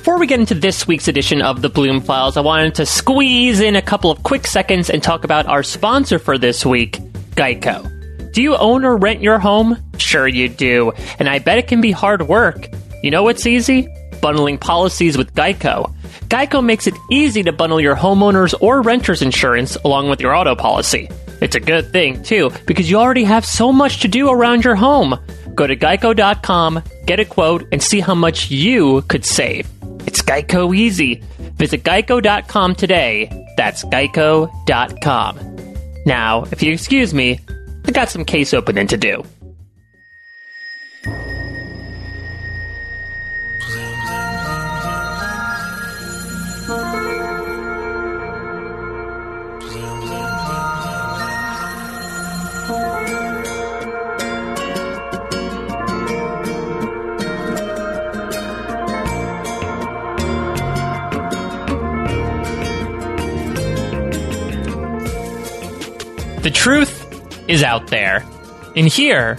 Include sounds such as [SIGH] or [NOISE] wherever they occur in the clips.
Before we get into this week's edition of the Bloom Files, I wanted to squeeze in a couple of quick seconds and talk about our sponsor for this week, Geico. Do you own or rent your home? Sure you do, and I bet it can be hard work. You know what's easy? Bundling policies with Geico. Geico makes it easy to bundle your homeowners or renters insurance along with your auto policy. It's a good thing, too, because you already have so much to do around your home. Go to geico.com, get a quote, and see how much you could save. It's Geico easy. Visit geico.com today. That's geico.com. Now, if you excuse me, I got some case opening to do. The truth is out there. In here,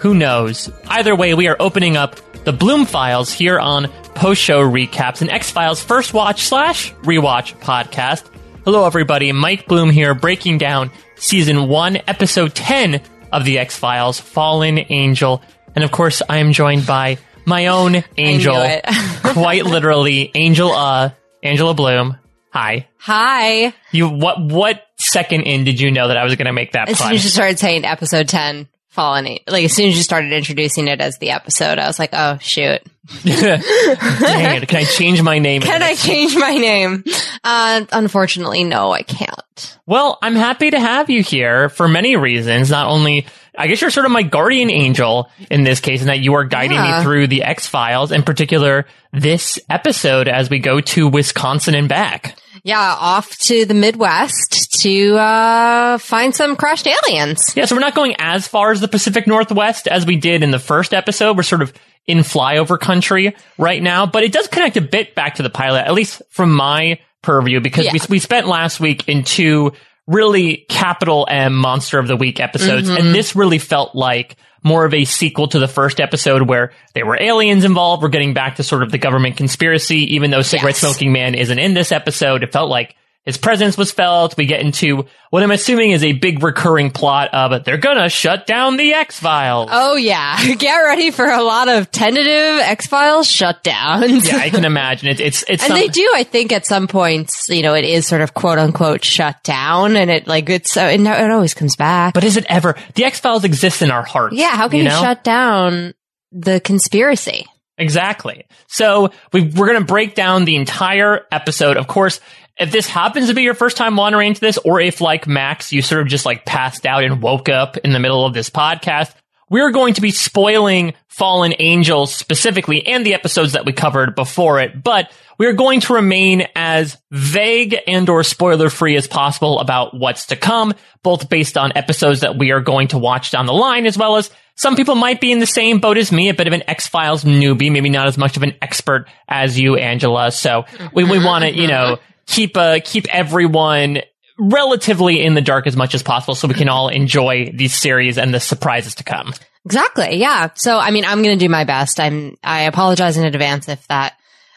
who knows? Either way, we are opening up the Bloom Files here on Post Show Recaps, and X Files first watch slash rewatch podcast. Hello, everybody. Mike Bloom here, breaking down season one, episode 10 of the X Files, Fallen Angel. And of course, I am joined by my own angel, [LAUGHS] quite literally, Angel, uh, Angela Bloom. Hi. Hi. You, what, what second in did you know that I was going to make that As soon as you started saying episode 10, Fallen, Angel- like as soon as you started introducing it as the episode, I was like, oh shoot. [LAUGHS] Dang it. Can I change my name? Can I change my name? Uh, unfortunately, no, I can't. Well, I'm happy to have you here for many reasons. Not only, I guess you're sort of my guardian angel in this case, and that you are guiding me through the X Files, in particular this episode as we go to Wisconsin and back. Yeah, off to the Midwest to uh, find some crushed aliens. Yeah, so we're not going as far as the Pacific Northwest as we did in the first episode. We're sort of in flyover country right now, but it does connect a bit back to the pilot, at least from my purview, because we, we spent last week in two really capital M monster of the week episodes, Mm-hmm. and this really felt like more of a sequel to the first episode where there were aliens involved. We're getting back to sort of the government conspiracy, even though Cigarette Yes. Smoking Man isn't in this episode. It felt like his presence was felt. We get into what I'm assuming is a big recurring plot of they're gonna shut down the X Files. Oh yeah, [LAUGHS] get ready for a lot of tentative X Files shutdowns. Yeah, I can [LAUGHS] imagine it. It's it's And some- they do, I think, at some points, you know, it is sort of quote unquote shut down, and it like it's uh, it, it always comes back. but is it ever? The X Files exists in our hearts. yeah, how can you, know? shut down the conspiracy? Exactly. So we, we're going to break down the entire episode. Of course, if this happens to be your first time wandering into this, or if like Max, you sort of just like passed out and woke up in the middle of this podcast, we're going to be spoiling Fallen Angels specifically and the episodes that we covered before it, but we're going to remain as vague and or spoiler free as possible about what's to come, both based on episodes that we are going to watch down the line, as well as some people might be in the same boat as me, a bit of an X Files newbie, maybe not as much of an expert as you, Angela. So we, we want to, you know, keep uh, keep everyone relatively in the dark as much as possible, so we can all enjoy these series and the surprises to come. Exactly. Yeah. So, I mean, I'm going to do my best. I'm, I apologize in advance if that,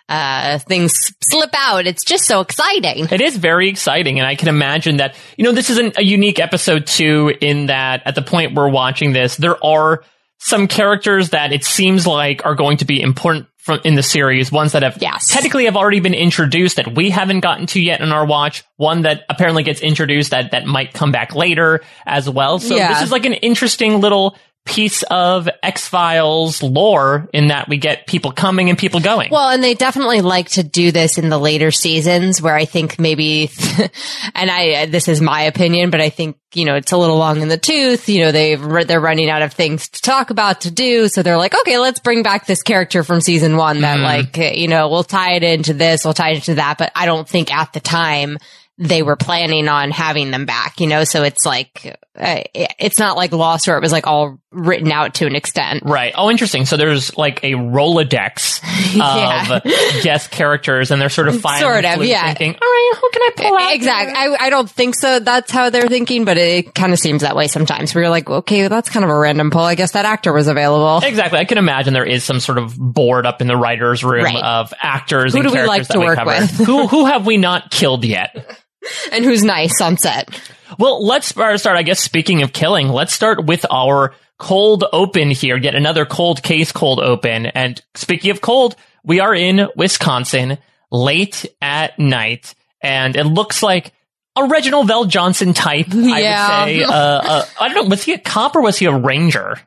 uh, things slip out. It's just so exciting. It is very exciting, and I can imagine that, you know, this isn't a unique episode too, in that at the point we're watching this, there are some characters that it seems like are going to be important from in the series, ones that have Yes. technically have already been introduced that we haven't gotten to yet in our watch, one that apparently gets introduced that that might come back later as well. So Yeah. this is like an interesting little piece of X Files lore in that we get people coming and people going. Well, and they definitely like to do this in the later seasons where I think maybe, [LAUGHS] and I, uh, this is my opinion, but I think, you know, it's a little long in the tooth. You know, they've, they're running out of things to talk about to do. So they're like, okay, let's bring back this character from season one that mm-hmm. like, uh, you know, we'll tie it into this, we'll tie it into that. But I don't think at the time, they were planning on having them back, you know, so it's like, uh, it's not like Lost where it was like all written out to an extent. Right. Oh, interesting. So there's like a Rolodex [LAUGHS] Yeah. of guest characters and they're sort of filing Sort of, yeah. thinking, all right, who can I pull out? Exactly. I, I don't think so. That's how they're thinking, but it kind of seems that way sometimes. Where you're like, okay, that's kind of a random pull. I guess that actor was available. Exactly. I can imagine there is some sort of board up in the writer's room Right. of actors Who do we like to work cover. with? who who have we not killed yet? [LAUGHS] And who's nice on set. Well, let's start, I guess, speaking of killing, let's start with our cold open here. Yet another cold case cold open. And speaking of cold, we are in Wisconsin late at night. And it looks like a Reginald VelJohnson type, I Yeah. would say. Uh, uh, I don't know, was he a cop or was he a ranger?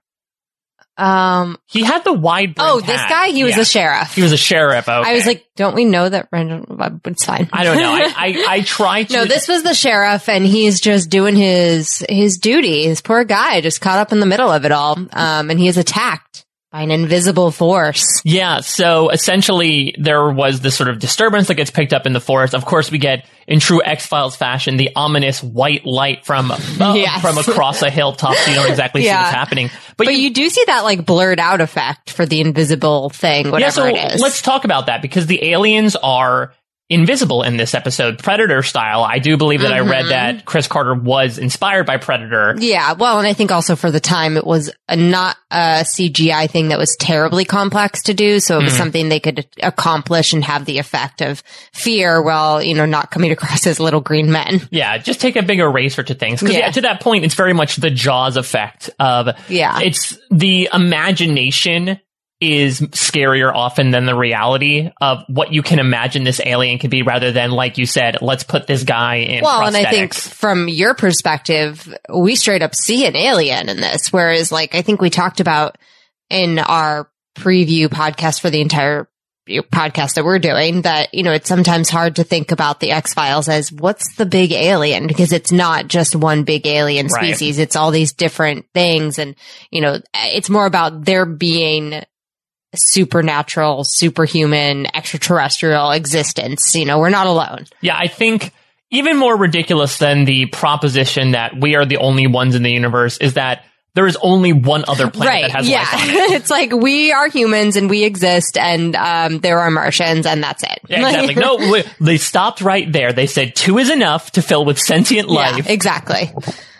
Um, He had the wide oh, this guy, he was Yeah. a sheriff. He was a sheriff. Okay. I was like, don't we know that Randall, it's fine. I don't know. I, I, [LAUGHS] I try to. No, this was the sheriff, and he's just doing his his duty. His poor guy just caught up in the middle of it all, um, and he is attacked by an invisible force. Yeah, so essentially there was this sort of disturbance that gets picked up in the forest. Of course, we get in true X Files fashion the ominous white light from uh, Yes. from across a hilltop, so you don't exactly [LAUGHS] see what's happening. But, But you, you do see that like blurred out effect for the invisible thing, whatever yeah, so it is. let's talk about that because the aliens are invisible in this episode, Predator style. I do believe that I Mm-hmm. read that Chris Carter was inspired by Predator. Yeah, well, and I think also for the time it was a not a CGI thing that was terribly complex to do, so it was something they could accomplish and have the effect of fear while, you know, not coming [LAUGHS] across as little green men. Yeah, just take a big eraser to things. Because Yeah. yeah, to that point, it's very much the Jaws effect of Yeah. It's the imagination is scarier often than the reality of what you can imagine this alien could be, rather than like you said, let's put this guy in Well, prosthetics. and I think from your perspective, we straight up see an alien in this, whereas like I think we talked about in our preview podcast for the entire podcast that we're doing that, you know, it's sometimes hard to think about the X Files as what's the big alien because it's not just one big alien Right. species. It's all these different things. And, you know, it's more about there being supernatural, superhuman, extraterrestrial existence. You know, we're not alone. yeah, I think even more ridiculous than the proposition that we are the only ones in the universe is that there is only one other planet that has yeah. life on it. [LAUGHS] it's like we are humans and we exist and um, there are Martians and that's it. Yeah, exactly. No, [LAUGHS] wait, they stopped right there. They said two is enough to fill with sentient Yeah, life. exactly.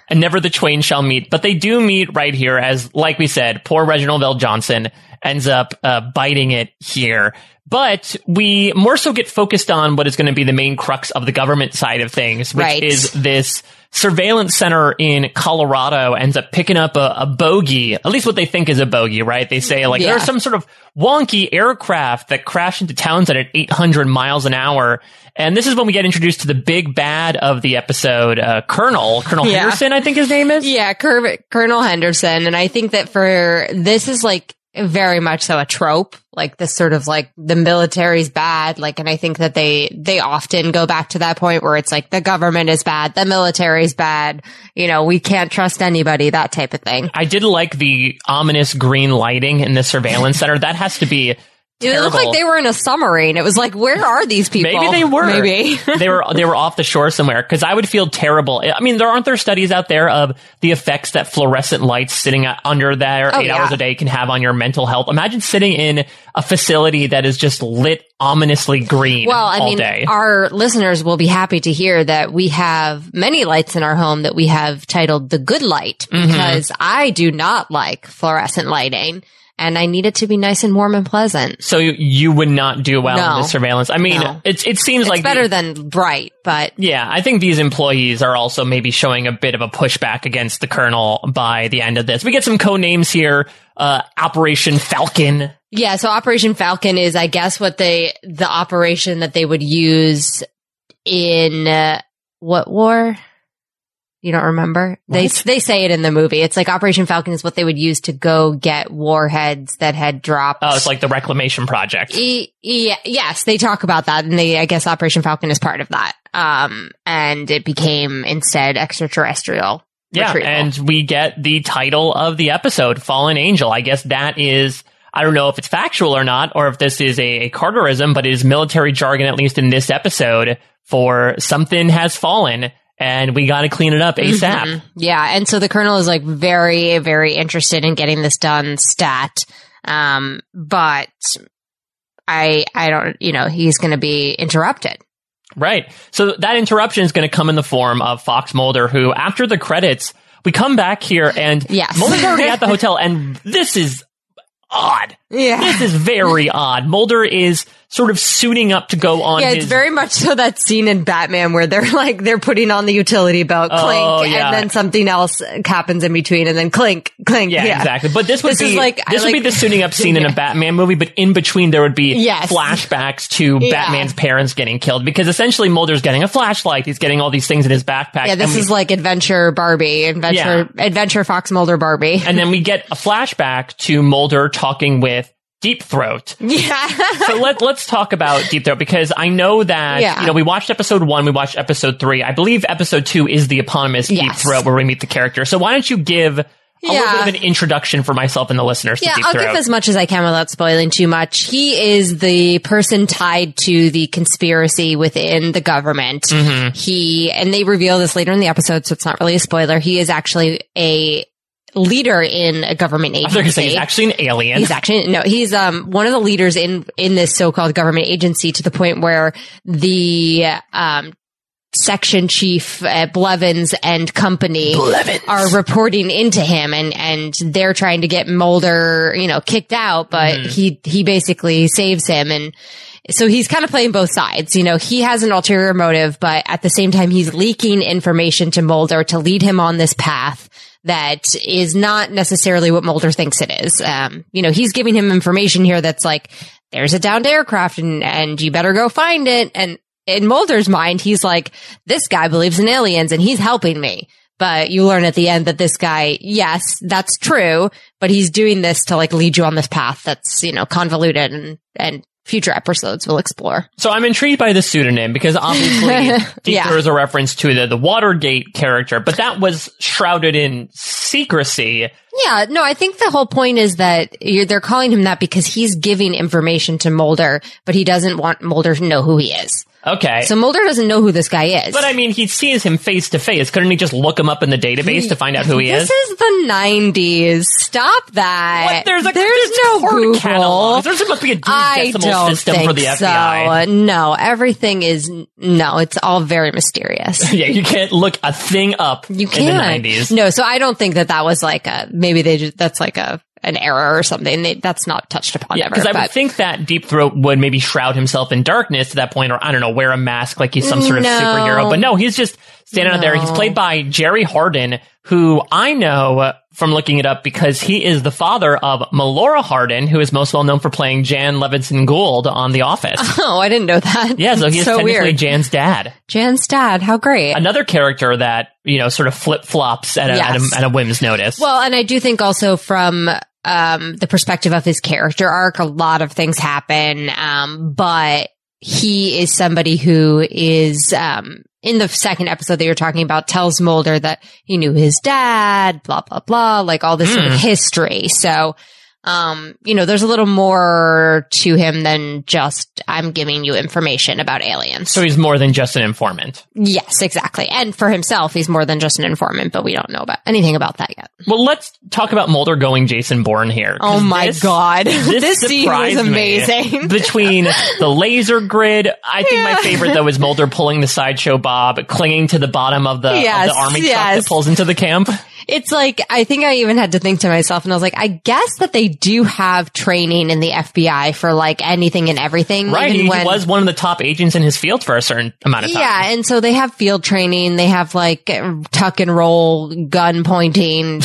and never the twain shall meet. But they do meet right here, as like we said, poor Reginald VelJohnson ends up uh, biting it here. But we more so get focused on what is going to be the main crux of the government side of things, which Right. is this surveillance center in Colorado ends up picking up a, a bogey, at least what they think is a bogey, right? They say like Yeah. there's some sort of wonky aircraft that crashed into Townsend at 800 miles an hour. And this is when we get introduced to the big bad of the episode, uh, Colonel, Colonel Yeah. Henderson, I think his name is. Yeah, Cur- Colonel Henderson. And I think that for this is like very much so a trope, like this sort of like the military's bad. Like, and I think that they, they often go back to that point where it's like the government is bad, the military's bad, you know, we can't trust anybody, that type of thing. I did like the ominous green lighting in the surveillance center. That has to be It looked like they were in a submarine. It was like, where are these people? Maybe they were. Maybe. [LAUGHS] they were they were off the shore somewhere because I would feel terrible. I mean, there aren't there studies out there of the effects that fluorescent lights sitting under there Oh, eight yeah. hours a day can have on your mental health. Imagine sitting in a facility that is just lit ominously green Well, I all mean, day. our listeners will be happy to hear that we have many lights in our home that we have titled the good light Mm-hmm. because I do not like fluorescent lighting and I need it to be nice and warm and pleasant. so you, you would not do well No. in this surveillance. I mean, No. it it seems It's like better than bright, but Yeah, I think these employees are also maybe showing a bit of a pushback against the colonel by the end of this. We get some code names here. Uh, Operation Falcon. yeah, so Operation Falcon is, I guess, what they, the operation that they would use in, uh, what war? You don't remember? They they say it in the movie. It's like Operation Falcon is what they would use to go get warheads that had dropped. Oh, it's like the reclamation project. E- yeah, yes, they talk about that, and they, I guess, Operation Falcon is part of that. Um, and it became instead extraterrestrial. Yeah, retrieval. and we get the title of the episode, Fallen Angel. I guess that is, I don't know if it's factual or not, or if this is a, a Carterism, but it is military jargon, at least in this episode, for something has fallen and we got to clean it up ASAP. Mhm. Yeah, and so the colonel is like very, very interested in getting this done stat. Um, but I, I don't, you know, he's going to be interrupted. Right. So that interruption is going to come in the form of Fox Mulder, who after the credits, we come back here and [LAUGHS] Yes. Mulder's already at the [LAUGHS] hotel and this is odd. Yeah. This is very odd. Mulder is sort of suiting up to go on Yeah, his it's very much so that scene in Batman where they're [LAUGHS] like they're putting on the utility belt, oh, clink, Oh, yeah. and then something else happens in between, and then clink, clink. Yeah, exactly. But this would This be is like- I this would be the suiting up [LAUGHS] scene in a Batman movie, but in between there would be Yes. flashbacks to Yeah. Batman's parents getting killed because essentially Mulder's getting a flashlight, he's getting all these things in his backpack. Yeah, this we- is like Adventure Barbie, Adventure Adventure Fox Mulder Barbie. and then we get a flashback to Mulder talking with Deep Throat. yeah, [LAUGHS] so let, let's talk about Deep Throat because I know that, Yeah. you know, we watched episode one, we watched episode three. I believe episode two is the eponymous Deep Throat where we meet the character. So why don't you give a little bit of an introduction for myself and the listeners yeah. to Deep I'll give as much as I can without spoiling too much. He is the person tied to the conspiracy within the government. Mm-hmm. He and they reveal this later in the episode, so it's not really a spoiler. He is actually a leader in a government I agency. was going to say he's actually an alien. He's actually no, he's um one of the leaders in in this so-called government agency to the point where the um section chief at Blevins and company Blevins. are reporting into him and and they're trying to get Mulder, you know, kicked out, but he he basically saves him and so he's kind of playing both sides. You know, he has an ulterior motive, but at the same time, he's leaking information to Mulder to lead him on this path that is not necessarily what Mulder thinks it is. Um, you know, he's giving him information here that's like, there's a downed aircraft and, and you better go find it. And in Mulder's mind, he's like, this guy believes in aliens and he's helping me. But you learn at the end that this guy, yes, that's true, but he's doing this to like lead you on this path that's, you know, convoluted and, and future episodes will explore. So I'm intrigued by the pseudonym because obviously [LAUGHS] Yeah. Throat is a reference to the, the Watergate character, but that was shrouded in secrecy. Yeah, no, I think the whole point is that you're, they're calling him that because he's giving information to Mulder, but he doesn't want Mulder to know who he is. Okay. So Mulder doesn't know who this guy is. but I mean, he sees him face to face. Couldn't he just look him up in the database to find out who he this is? This is the 90s. Stop that. What? There's a There's there's no Google. catalog. There's must be a decimal system for the so. FBI. No, everything is no. It's all very mysterious. [LAUGHS] Yeah, you can't look a thing up You can't. the 90s. No, so I don't think that that was like a maybe they just that's like a an error or something. They, that's not touched upon Yeah, ever. because I but- would think that Deep Throat would maybe shroud himself in darkness to that point, or I don't know, wear a mask like he's some sort of superhero. But no, he's just standing out there. He's played by Jerry Hardin, who I know from looking it up because he is the father of Melora Hardin, who is most well known for playing Jan Levinson Gould on The Office. [LAUGHS] oh, I didn't know that. yeah, so he's [LAUGHS] so technically weird. Jan's dad. Jan's dad. How great. Another character that, you know, sort of flip flops at, a- at, a, at a whim's notice. Well, and I do think also from um, the perspective of his character arc, a lot of things happen. Um, but he is somebody who is um, in the second episode that you're talking about tells Mulder that he knew his dad, blah blah blah, like all this sort of history. So. Um, you know, there's a little more to him than just I'm giving you information about aliens. so he's more than just an informant. yes, exactly. And for himself, he's more than just an informant, but we don't know about anything about that yet. Well, let's talk about Mulder going Jason Bourne here. Oh my this- god. This, [LAUGHS] This, scene was amazing. [LAUGHS] Between the laser grid, I think my favorite though is Mulder pulling the sideshow Bob, clinging to the bottom of the, Yes, of the army truck that pulls into the camp. It's like, I think I even had to think to myself and I was like, I guess that they do have training in the FBI for like anything and everything. Right, even he, when- he was one of the top agents in his field for a certain amount of time. Yeah, and so they have field training. They have like tuck and roll, gun pointing,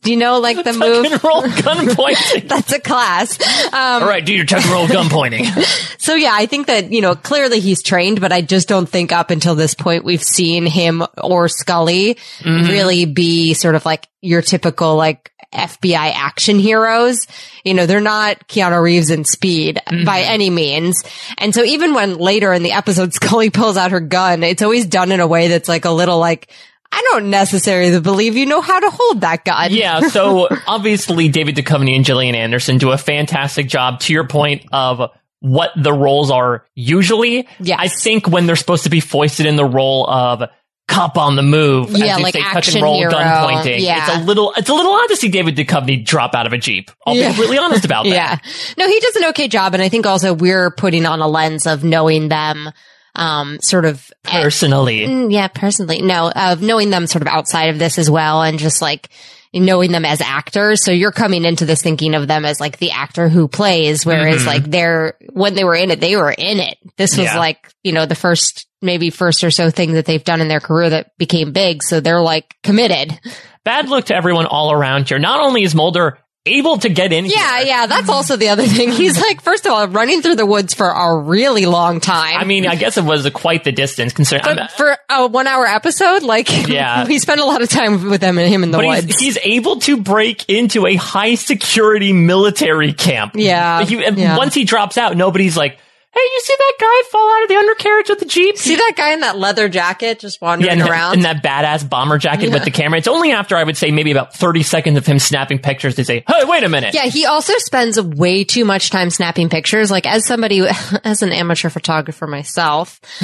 Do you know like the [LAUGHS] Tuck move? and roll [LAUGHS] gun pointing. That's a class. Um, All right, do your tuck and roll gun pointing. [LAUGHS] so yeah, I think that, you know, clearly he's trained, but I just don't think up until this point we've seen him or Scully really be sort of like your typical like FBI action heroes. You know, they're not Keanu Reeves in speed by any means. And so even when later in the episode Scully pulls out her gun, it's always done in a way that's like a little like, I don't necessarily believe you know how to hold that gun. Yeah, [LAUGHS] so obviously David Duchovny and Gillian Anderson do a fantastic job to your point of what the roles are usually. Yes. I think when they're supposed to be foisted in the role of cop on the move, as Yeah, like say, touch action and roll hero. gun pointing. Yeah. It's a little it's a little odd to see David Duchovny drop out of a Jeep. I'll Yeah. be really honest about [LAUGHS] that. Yeah. No, he does an okay job. And I think also we're putting on a lens of knowing them, um, sort of. Personally. Mm, yeah, personally. No, of knowing them sort of outside of this as well and just like knowing them as actors. So you're coming into this thinking of them as like the actor who plays, whereas Mhm. like they're, when they were in it, they were in it. This was Yeah. like, you know, the first, maybe first or so thing that they've done in their career that became big. So they're like committed. Bad look to everyone all around here. Not only is Mulder able to get in Yeah, here, yeah, that's also the other thing. [LAUGHS] He's like, first of all, running through the woods for a really long time. I mean, I guess it was quite the distance considering but for a one hour episode, like, [LAUGHS] Yeah. we spent a lot of time with them and him in the But woods. he's, he's able to break into a high security military camp. Yeah, He- yeah. Once he drops out, nobody's like, hey, you see that guy fall out of the undercarriage with the Jeep? See that guy in that leather jacket just yeah, wandering and, around? and that badass bomber jacket with the camera. It's only after I would say maybe about 30 seconds of him snapping pictures they say, hey, wait a minute. yeah, he also spends way too much time snapping pictures. Like as somebody, [LAUGHS] as an amateur photographer myself, [LAUGHS]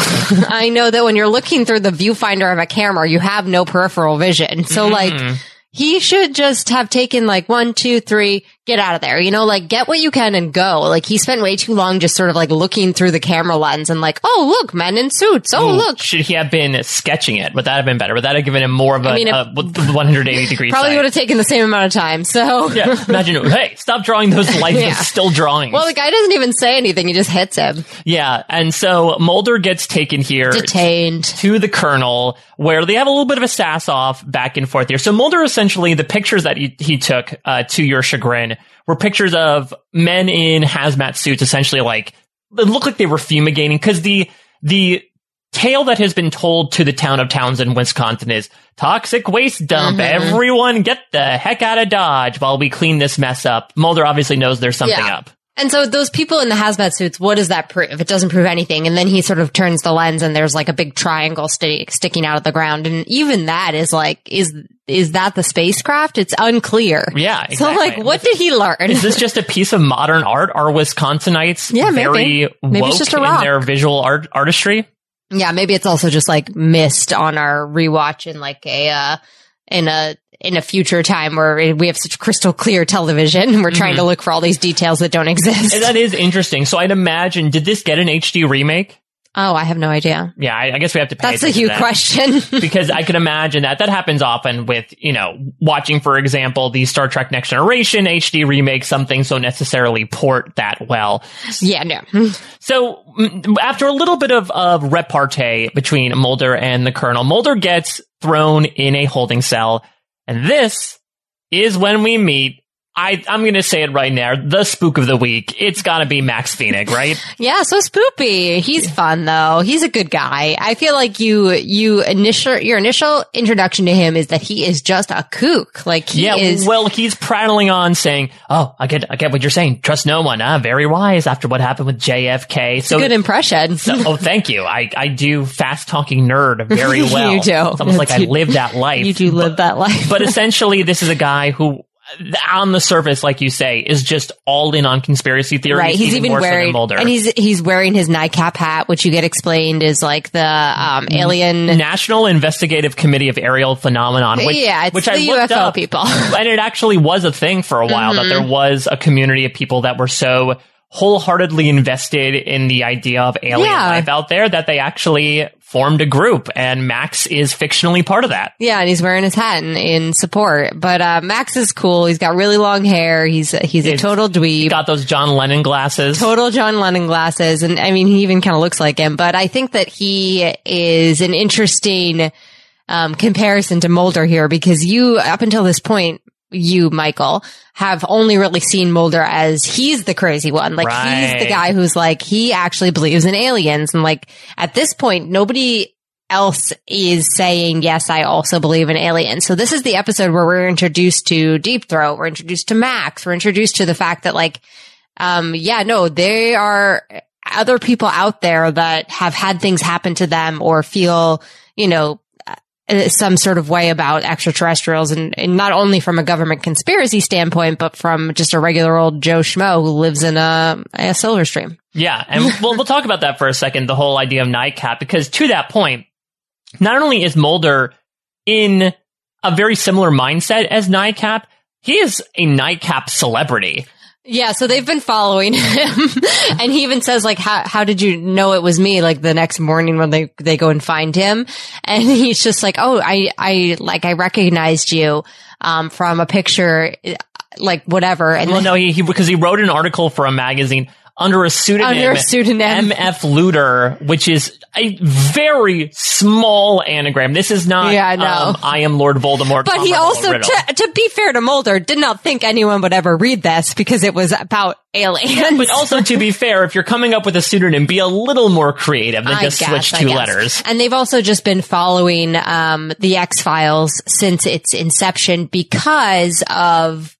I know that when you're looking through the viewfinder of a camera, you have no peripheral vision. So Mm-hmm. like, he should just have taken like one, two, three, get out of there. You know, like get what you can and go. Like he spent way too long just sort of like looking through the camera lens and like, oh look, men in suits. Oh Ooh, look. Should he have been sketching it? Would that have been better? Would that have given him more of a, I mean, it- a 180 degree [LAUGHS] Probably would have taken the same amount of time. So [LAUGHS] Yeah, imagine, [LAUGHS] hey, stop drawing those lights Yeah. still drawing. Well, the guy doesn't even say anything. He just hits him. yeah, and so Mulder gets taken here Detained. to the colonel where they have a little bit of a sass off back and forth here. So Mulder essentially, the pictures that he, he took, uh, to your chagrin were pictures of men in hazmat suits, essentially like, it looked like they were fumigating because the, the tale that has been told to the town of Townsend, Wisconsin is toxic waste dump. Mm-hmm. Everyone get the heck out of Dodge while we clean this mess up. Mulder obviously knows there's something Yeah. up. And so those people in the hazmat suits, what does that prove? It doesn't prove anything. And then he sort of turns the lens and there's like a big triangle sti- sticking out of the ground. And even that is like, is, is that the spacecraft? It's unclear. Yeah, So exactly. like, what did he learn? Is this just a piece of modern art? Are Wisconsinites Yeah, maybe. very Maybe woke it's just a in their visual art artistry? yeah, maybe it's also just like missed on our rewatch in like a, uh, in a, in a future time where we have such crystal clear television. And we're trying to look for all these details that don't exist. Mm-hmm. And that is interesting. So I'd imagine, did this get an HD remake? Oh, I have no idea. Yeah, I, I guess we have to pay That's a huge that. question. [LAUGHS] because I can imagine that that happens often with, you know, watching, for example, the Star Trek Next Generation HD remake, something so necessarily port that well. yeah, no. [LAUGHS] So after a little bit of, of repartee between Mulder and the Colonel, Mulder gets thrown in a holding cell. And this is when we meet. I, I'm going to say it right now. The spook of the week. It's got to be Max Fenig, right? [LAUGHS] Yeah, so Spoopy. He's fun though. He's a good guy. I feel like you, you initial, your initial introduction to him is that he is just a kook. Like he yeah. is. Well, he's prattling on saying, "Oh, I get, I get what you're saying. Trust no one. Ah, very wise after what happened with JFK." So, good impression. so- oh, [LAUGHS] thank you. I, I do fast talking nerd very [LAUGHS] well. You do. It's almost like I live that life. you do live that life. but essentially, this is a guy who, on the surface, like you say, is just all in on conspiracy theories. Right, he's even than wearing, Mulder. and he's he's wearing his NICAP hat, which you get explained is like the um, alien. National Investigative Committee of Aerial Phenomenon. Which, yeah, it's which the I looked UFO up, people. [LAUGHS] and it actually was a thing for a while that there was a community of people that were so wholeheartedly invested in the idea of alien Yeah. life out there that they actually formed a group, and Max is fictionally part of that. Yeah, and he's wearing his hat in, in support. But uh, Max is cool. He's got really long hair. He's he's a total dweeb. Got those John Lennon glasses. total John Lennon glasses. And I mean, he even kind of looks like him, but I think that he is an interesting, um, comparison to Mulder here because you, up until this point, you, Michael, have only really seen Mulder as he's the crazy one. Like he's the guy who's like, he actually believes in aliens. And like at this point, nobody else is saying, yes, I also believe in aliens. So this is the episode where we're introduced to Deep Throat. We're introduced to Max. We're introduced to the fact that like, um, yeah, no, they are other people out there that have had things happen to them or feel, you know, Uh, some sort of way about extraterrestrials and, and not only from a government conspiracy standpoint, but from just a regular old Joe Schmo who lives in a, a silver stream. Yeah, and [LAUGHS] we'll we'll talk about that for a second. The whole idea of NICAP, because to that point, not only is Mulder in a very similar mindset as NICAP, he is a NICAP celebrity. Yeah, so they've been following [LAUGHS] him, and he even says like, "How how did you know it was me?" Like the next morning when they they go and find him, and [LAUGHS] he's just like, "Oh, I I like I recognized you um from a picture, like whatever." And Well, then- no, he, he because he wrote an article for a magazine under a pseudonym, Under a pseudonym. MF Luder, which is a very small anagram. This is not. Yeah, I know. um, I am Lord Voldemort. But he also, Riddle. to, to be fair to Mulder, did not think anyone would ever read this because it was about aliens. But also, to be [LAUGHS] fair, if you're coming up with a pseudonym, be a little more creative than I just guess, switch two letters. And they've also just been following um, the X Files since its inception because of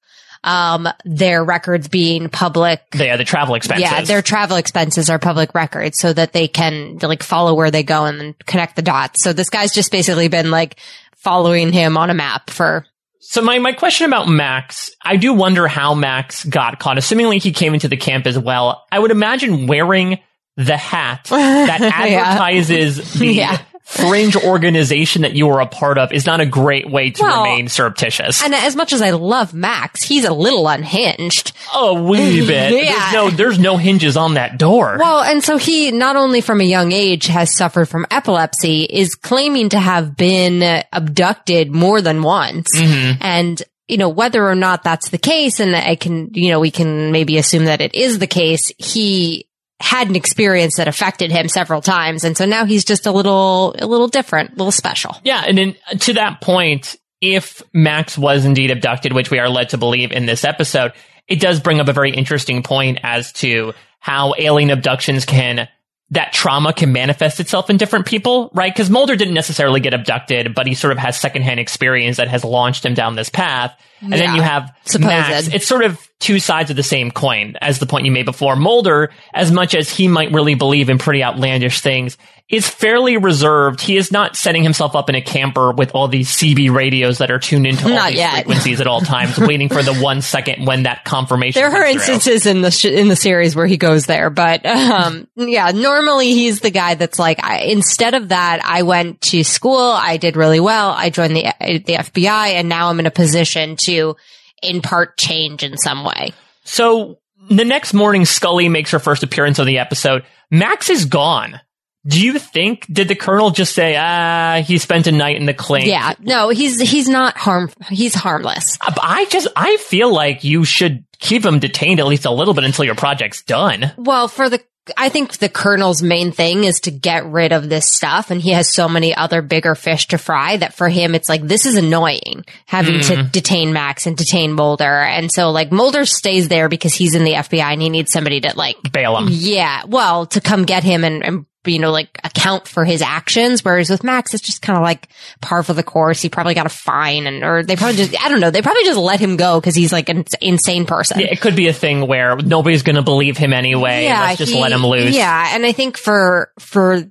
um, their records being public. Yeah, the travel expenses. Yeah, their travel expenses are public records so that they can like follow where they go and then connect the dots. So this guy's just basically been like following him on a map for So my, my question about Max, I do wonder how Max got caught. Assumingly he came into the camp as well. I would imagine wearing the hat [LAUGHS] that Yeah. advertises [LAUGHS] the Yeah. Fringe organization that you are a part of is not a great way to Well, remain surreptitious. And as much as I love Max, he's a little unhinged. a wee [LAUGHS] bit. Yeah. There's no there's no hinges on that door. Well, and so he not only from a young age has suffered from epilepsy, is claiming to have been abducted more than once. Mm-hmm. And, you know, whether or not that's the case, and I can, you know, we can maybe assume that it is the case, he had an experience that affected him several times. And so now he's just a little, a little different, a little special. Yeah, and in, to that point, if Max was indeed abducted, which we are led to believe in this episode, it does bring up a very interesting point as to how alien abductions can that trauma can manifest itself in different people, right? Because Mulder didn't necessarily get abducted, but he sort of has secondhand experience that has launched him down this path. And then you have supposed. Max. It's sort of two sides of the same coin, as the point you made before. Mulder, as much as he might really believe in pretty outlandish things, is fairly reserved. He is not setting himself up in a camper with all these CB radios that are tuned into all Not these yet. frequencies at all [LAUGHS] times, waiting for the one second when that confirmation. There are comes through. instances in the sh- in the series where he goes there, but um, yeah, normally he's the guy that's like, I, instead of that, I went to school, I did really well, I joined the the FBI, and now I'm in a position to impart change in some way. So the next morning, Scully makes her first appearance on the episode. Max is gone. Do you think did the Colonel just say, ah, he spent a night in the clink? Yeah, no, he's he's not harm, he's harmless. Uh, I just I feel like you should keep him detained at least a little bit until your project's done. Well, for the I think the colonel's main thing is to get rid of this stuff and he has so many other bigger fish to fry that for him it's like this is annoying having to mm-hmm. detain Max and detain Mulder. And so like Mulder stays there because he's in the FBI and he needs somebody to like Bail him. yeah, well, to come get him and, and you know, like account for his actions. Whereas with Max, it's just kind of like par for the course. He probably got a fine and, or they probably just, I don't know, they probably just let him go because he's like an insane person. Yeah, it could be a thing where nobody's going to believe him anyway. let's just he- let him loose. Yeah, and I think for for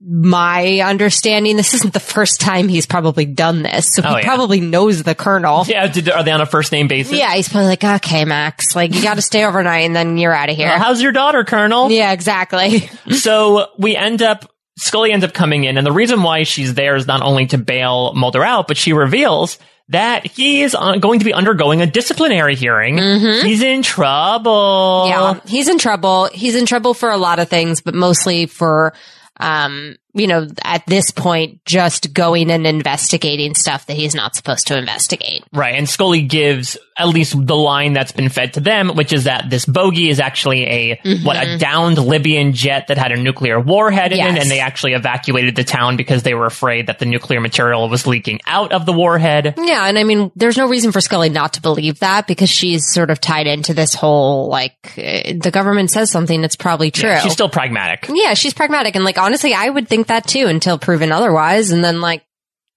my understanding, this isn't the first time he's probably done this, so Oh, he yeah. probably knows the colonel. Yeah, did, are they on a first name basis? Yeah, he's probably like, okay, Max, like you got to stay overnight and then you're out of here. Well, how's your daughter, Colonel? yeah, exactly. [LAUGHS] So we end up, Scully ends up coming in, and the reason why she's there is not only to bail Mulder out, but she reveals that he is going to be undergoing a disciplinary hearing. He's in trouble. Mm-hmm. Yeah, he's in trouble. He's in trouble for a lot of things, but mostly for, um, you know, at this point, just going and investigating stuff that he's not supposed to investigate. Right. And Scully gives at least the line that's been fed to them, which is that this bogey is actually a, what, a downed Libyan jet that had a nuclear warhead in it. Mm-hmm. And they actually evacuated the town because they were afraid that the nuclear material was leaking out of the warhead. Yeah, and I mean, there's no reason for Scully not to believe that because she's sort of tied into this whole like uh, the government says something, it's probably true. She's still pragmatic. yeah, she's pragmatic, and like honestly, I would think that too until proven otherwise, and then like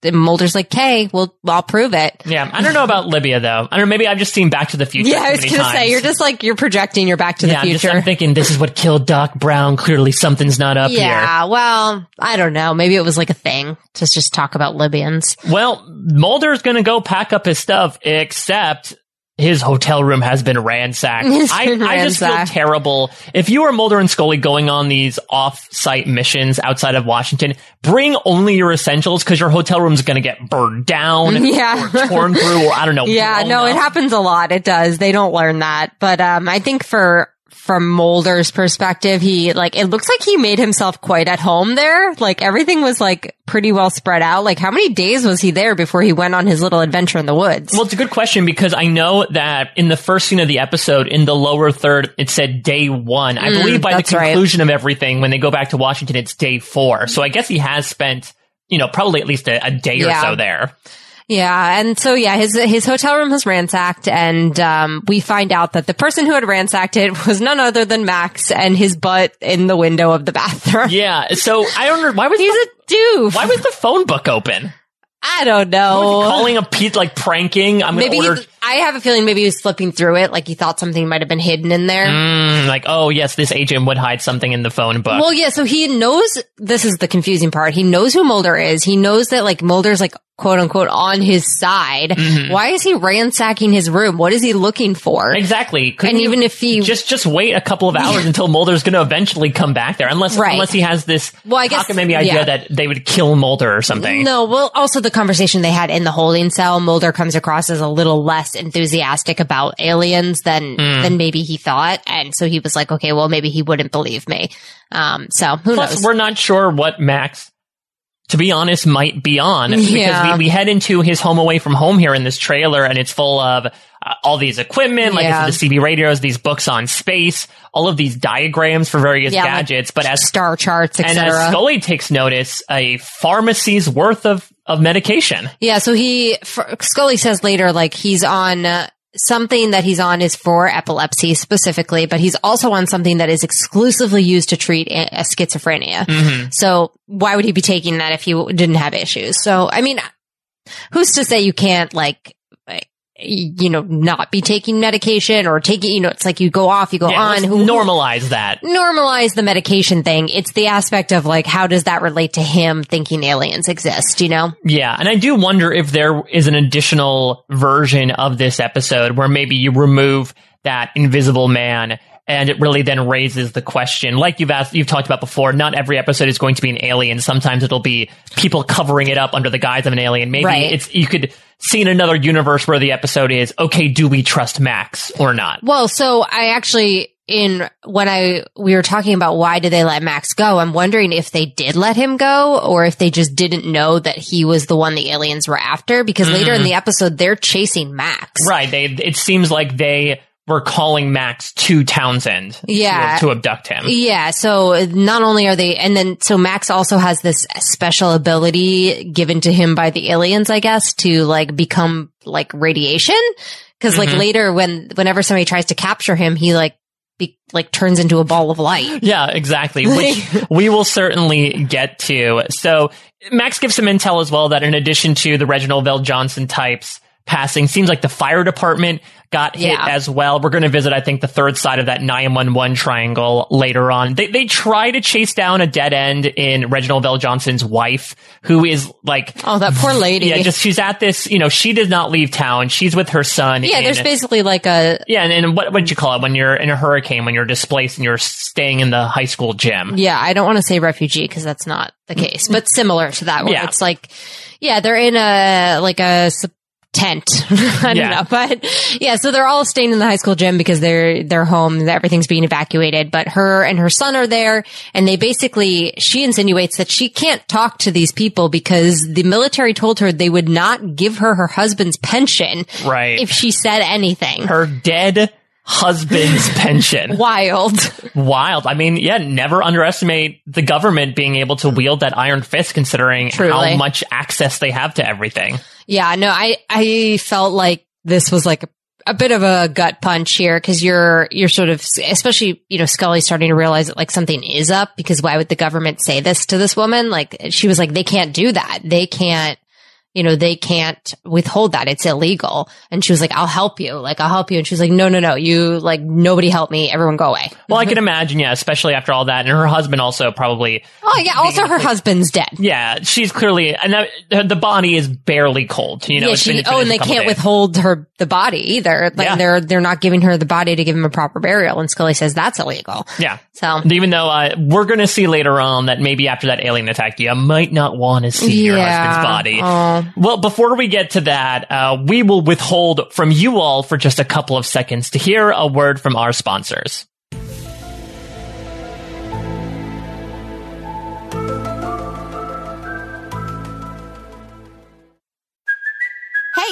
Mulder's like, "Okay, well, I'll prove it." Yeah. I don't know about Libya though. I don't know. Maybe I've just seen Back to the Future. Yeah, I was gonna say you're just like you're projecting. You're Back to the yeah, I'm, just, Future. I'm thinking this is what killed Doc Brown. Clearly something's not up here. yeah, well, I don't know. Maybe it was like a thing to just talk about Libyans. Well, Mulder's gonna go pack up his stuff, except his hotel room has been ransacked. I, been I just feel terrible. If you are Mulder and Scully going on these off-site missions outside of Washington, bring only your essentials because your hotel room's gonna get burned down [LAUGHS] Yeah. or torn through or I don't know. [LAUGHS] Yeah, no, it happens a lot. It does. They don't learn that. But um I think for from Mulder's perspective, he like it looks like he made himself quite at home there. Like everything was like pretty well spread out. Like how many days was he there before he went on his little adventure in the woods? Well, it's a good question because I know that in the first scene of the episode, in the lower third, it said day one. I believe by the Mm, that's right. conclusion of everything, when they go back to Washington, it's day four. So I guess he has spent, you know, probably at least a, a day Yeah. or so there. Yeah, and so yeah, his his hotel room was ransacked, and um, we find out that the person who had ransacked it was none other than Max, and his butt in the window of the bathroom. Yeah. So I don't know why was He's the, a doof. why was the phone book open? I don't know. Calling a Pete like pranking? I'm maybe gonna he, order. I have a feeling maybe he was flipping through it, like he thought something might have been hidden in there. Mm, like, oh yes, this agent would hide something in the phone book. Well, yeah, so he knows this is the confusing part. He knows who Mulder is. He knows that like Mulder's like quote unquote on his side. Mm-hmm. Why is he ransacking his room? What is he looking for? exactly. Couldn't And even if he just just wait a couple of hours until Mulder's going to eventually come back there, unless Right. unless he has this Well, I guess- cockamamie idea yeah. that they would kill Mulder or something. No, well, also the conversation they had in the holding cell, Mulder comes across as a little less enthusiastic about aliens than Hmm. than maybe he thought, and so he was like, okay, well, maybe he wouldn't believe me. Um, so who Plus, knows? we're not sure what Max, to be honest, might be on [LAUGHS] because Yeah. we, we head into his home away from home here in this trailer, and it's full of uh, all these equipment, like Yeah. The CB radios, these books on space, all of these diagrams for various Yeah, like gadgets. but as Star charts, and as etc. Scully takes notice, a pharmacy's worth of of medication. Yeah, so he for, Scully says later like he's on uh, something that he's on is for epilepsy specifically, but he's also on something that is exclusively used to treat a, a schizophrenia. Mm-hmm. So why would he be taking that if he w- didn't have issues? So I mean, who's to say you can't like like, you know not be taking medication or taking you know it's like you go off you go Yeah, on. who normalize that. normalize the medication thing. It's the aspect of like how does that relate to him thinking aliens exist you know? Yeah, and I do wonder if there is an additional version of this episode where maybe you remove that invisible man and it really then raises the question. Like you've asked you've talked about before not every episode is going to be an alien. Sometimes it'll be people covering it up under the guise of an alien. Maybe Right. it's you could see in another universe where the episode is okay do we trust Max or not? Well, so I actually in when I we were talking about why did they let Max go, I'm wondering if they did let him go or if they just didn't know that he was the one the aliens were after because later in mm-hmm. the episode they're chasing Max. right. They it seems like they were calling Max to Townsend to- Yeah. to, abduct him Yeah, so not only are they, and then so Max also has this special ability given to him by the aliens, I guess, to like become like radiation. Cause like Mhm. later when, whenever somebody tries to capture him, he like, be, like turns into a ball of light. Yeah, exactly. Which [LAUGHS] we will certainly get to. So Max gives some intel as well that in addition to the Reginald VelJohnson types passing, seems like the fire department got hit Yeah. as well. We're going to visit, I think, the third side of that 911 triangle later on. They, they try to chase down a dead end in Reginald VelJohnson's wife, who is like, Oh, that poor lady. yeah, just she's at this, you know, she did not leave town. She's with her son. Yeah, in- there's basically like a, yeah, and, and what what you call it when you're in a hurricane when you're displaced and you're staying in the high school gym? yeah, I don't want to say refugee because that's not the case, but similar to that where Yeah. it's like, yeah, they're in a, like a, tent. [LAUGHS] I don't know, but yeah, so they're all staying in the high school gym because they're they're home. Everything's being evacuated, but her and her son are there, and they basically she insinuates that she can't talk to these people because the military told her they would not give her her husband's pension Right. if she said anything. Her dead husband's [LAUGHS] pension. Wild. Wild. I mean, yeah, never underestimate the government being able to wield that iron fist considering how much access they have to everything. Yeah, no, I I felt like this was like a, a bit of a gut punch here because you're you're sort of especially you know Scully starting to realize that like something is up because why would the government say this to this woman? Like she was like they can't do that. They can't you know they can't withhold that. It's illegal. And she was like I'll help you. Like I'll help you. And she was like no no no you like nobody help me. Everyone go away. Well, I can imagine, yeah, especially after all that. And her husband also probably, Oh yeah. Also her husband's dead. yeah, she's clearly, and that, the body is barely cold. You know, yeah, she, been oh, and they can't days. withhold her the body either. Like Yeah. they're they're not giving her the body to give him a proper burial, and Scully says that's illegal. Yeah. So Even though uh, we're going to see later on that maybe after that alien attack, you might not want to see your Yeah. husband's body. Oh. Well, before we get to that, uh, we will withhold from you all for just a couple of seconds to hear a word from our sponsors.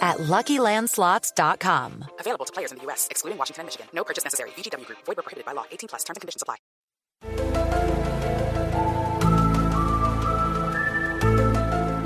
at LuckyLandSlots.com. Available to players in the U.S., excluding Washington and Michigan. No purchase necessary. VGW Group. Void where prohibited by law. 18 plus. Terms and conditions apply.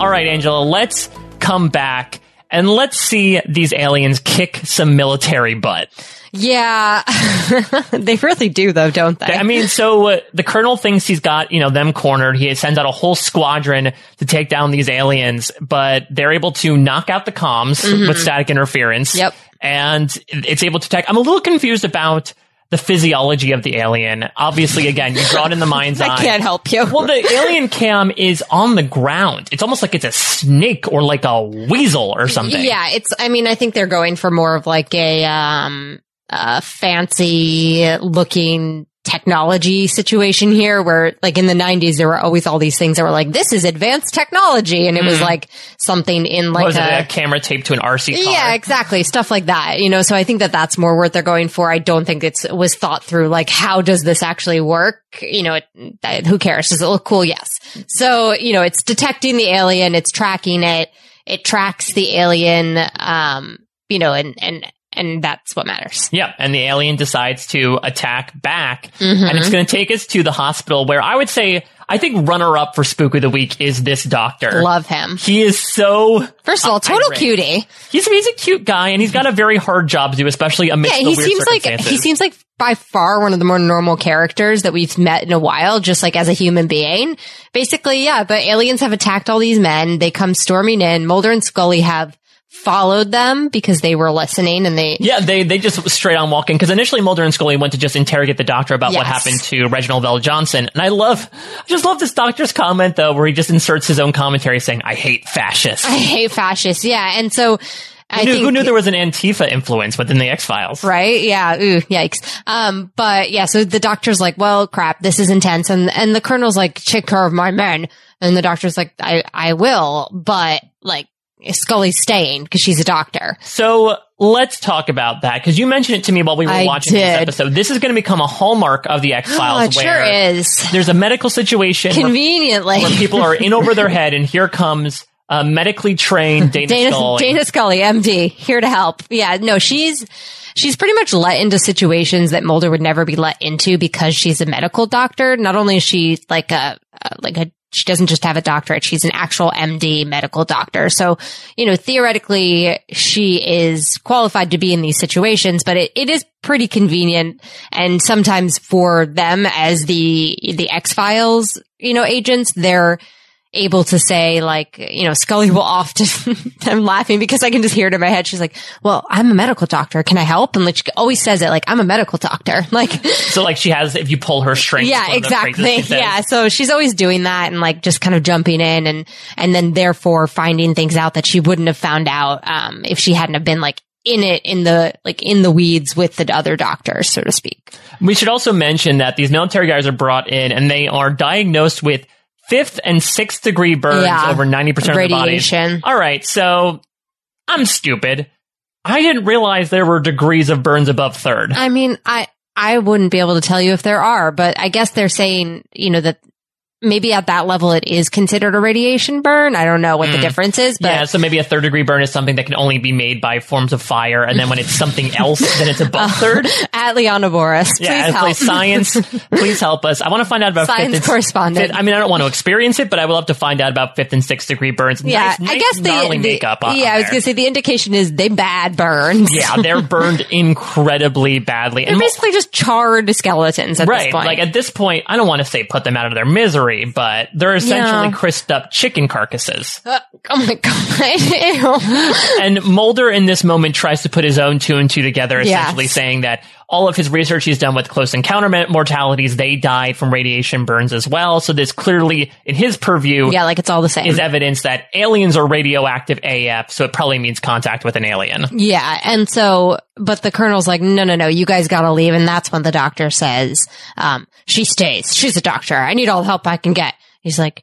All right, Angela, let's come back and let's see these aliens kick some military butt. Yeah, [LAUGHS] they really do though, don't they? I mean, so uh, the colonel thinks he's got, you know, them cornered. He sends out a whole squadron to take down these aliens, but they're able to knock out the comms with static interference. Mm-hmm. Yep. And it's able to attack. I'm a little confused about the physiology of the alien. Obviously, again, you draw it in the mind's [LAUGHS] eye. I can't help you. Well, the alien cam is on the ground. It's almost like it's a snake or like a weasel or something. Yeah, it's. I mean, I think they're going for more of like a um, uh, fancy looking technology situation here, where like in the '90s there were always all these things that were like, "This is advanced technology," and it was like something in like Mm-hmm. It a, a camera taped to an RC car? Yeah, exactly. Stuff like that. You know, so I think that that's more what they're going for. I don't think it's was thought through. Like, how does this actually work? You know, it, who cares? Does it look cool? Yes. So, you know, it's detecting the alien. It's tracking it. It tracks the alien. Um, you know, and, and, and that's what matters. Yeah, and the alien decides to attack back, Mm-hmm. and it's going to take us to the hospital where I would say I think runner up for Spook of the Week is this doctor. Love him. He is so First of all, total irate. cutie. he's he's a cute guy, and he's got a very hard job to do, especially amidst Yeah, the he seems like he seems like by far one of the more normal characters that we've met in a while, just like as a human being. Basically, yeah, but aliens have attacked all these men. They come storming in. Mulder and Scully have followed them because they were listening and they Yeah, they they just straight on walking because initially Mulder and Scully went to just interrogate the doctor about what happened to Reginald VelJohnson, and I love, I just love this doctor's comment though, where he just inserts his own commentary saying, "I hate fascists." I hate fascists. Yeah. And so I who, knew, think who knew there was an Antifa influence within the X Files? Right? Yeah. Ooh, yikes. Um, but yeah, so the doctor's like, well, crap, this is intense. And, and the colonel's like, take care of my men. And the doctor's like, I, I will, but like, Scully's staying because she's a doctor. So let's talk about that because you mentioned it to me while we were I watching this episode. This is going to become a hallmark of the X Oh, Files, it sure is. there's a medical situation Conveniently. where people are in over their head, and here comes uh, medically trained Dana, Dana Scully. Dana Scully, MD, here to help. Yeah, no, she's she's pretty much let into situations that Mulder would never be let into because she's a medical doctor. Not only is she like a uh, like a she doesn't just have a doctorate; she's an actual MD medical doctor. So, you know, theoretically, she is qualified to be in these situations. But it, it is pretty convenient, and sometimes for them as the the X Files, you know, agents, they're able to say like, you know, Scully will often, [LAUGHS] I'm laughing because I can just hear it in my head. She's like, well, I'm a medical doctor. Can I help? And like, she always says it like, I'm a medical doctor. [LAUGHS] Like, so like she has, if you pull her strings. yeah, one of the phrases exactly. Yeah. So she's always doing that and like just kind of jumping in and, and then therefore finding things out that she wouldn't have found out, um, if she hadn't have been like in it, in the, like in the weeds with the other doctors, so to speak. We should also mention that these military guys are brought in and they are diagnosed with fifth and sixth degree burns Yeah. over 90% of their bodies. All right. So I'm stupid. I didn't realize there were degrees of burns above third. I mean, I I wouldn't be able to tell you if there are, but I guess they're saying, you know, that maybe at that level it is considered a radiation burn. I don't know what the difference is, but Mm. yeah, so maybe a third degree burn is something that can only be made by forms of fire, and then when it's something else, then it's above [LAUGHS] third. at Liana Boris, please Yeah, help. please, [LAUGHS] science, please help us. I want to find out about Science fifth and, correspondent. fifth- I mean, I don't want to experience it, but I will have to find out about fifth and sixth degree burns. yeah, Nice- I guess the, makeup. on yeah, I was there. gonna say the indication is they bad burns. Yeah, [LAUGHS] they're burned incredibly badly. they're mo- basically just charred skeletons at right, this point. like at this point, I don't want to say put them out of their misery, but they're essentially Yeah. crisped up chicken carcasses. Uh, oh my god! [LAUGHS] And Mulder in this moment tries to put his own two and two together, essentially Yes. saying that all of his research he's done with close encounter mortalities, they died from radiation burns as well. So this clearly, in his purview, yeah, like it's all the same. is evidence that aliens are radioactive AF, so it probably means contact with an alien. Yeah. And so, but the colonel's like, no, no, no, you guys gotta leave. And that's when the doctor says, um, she stays. She's a doctor. I need all the help I can get. He's like,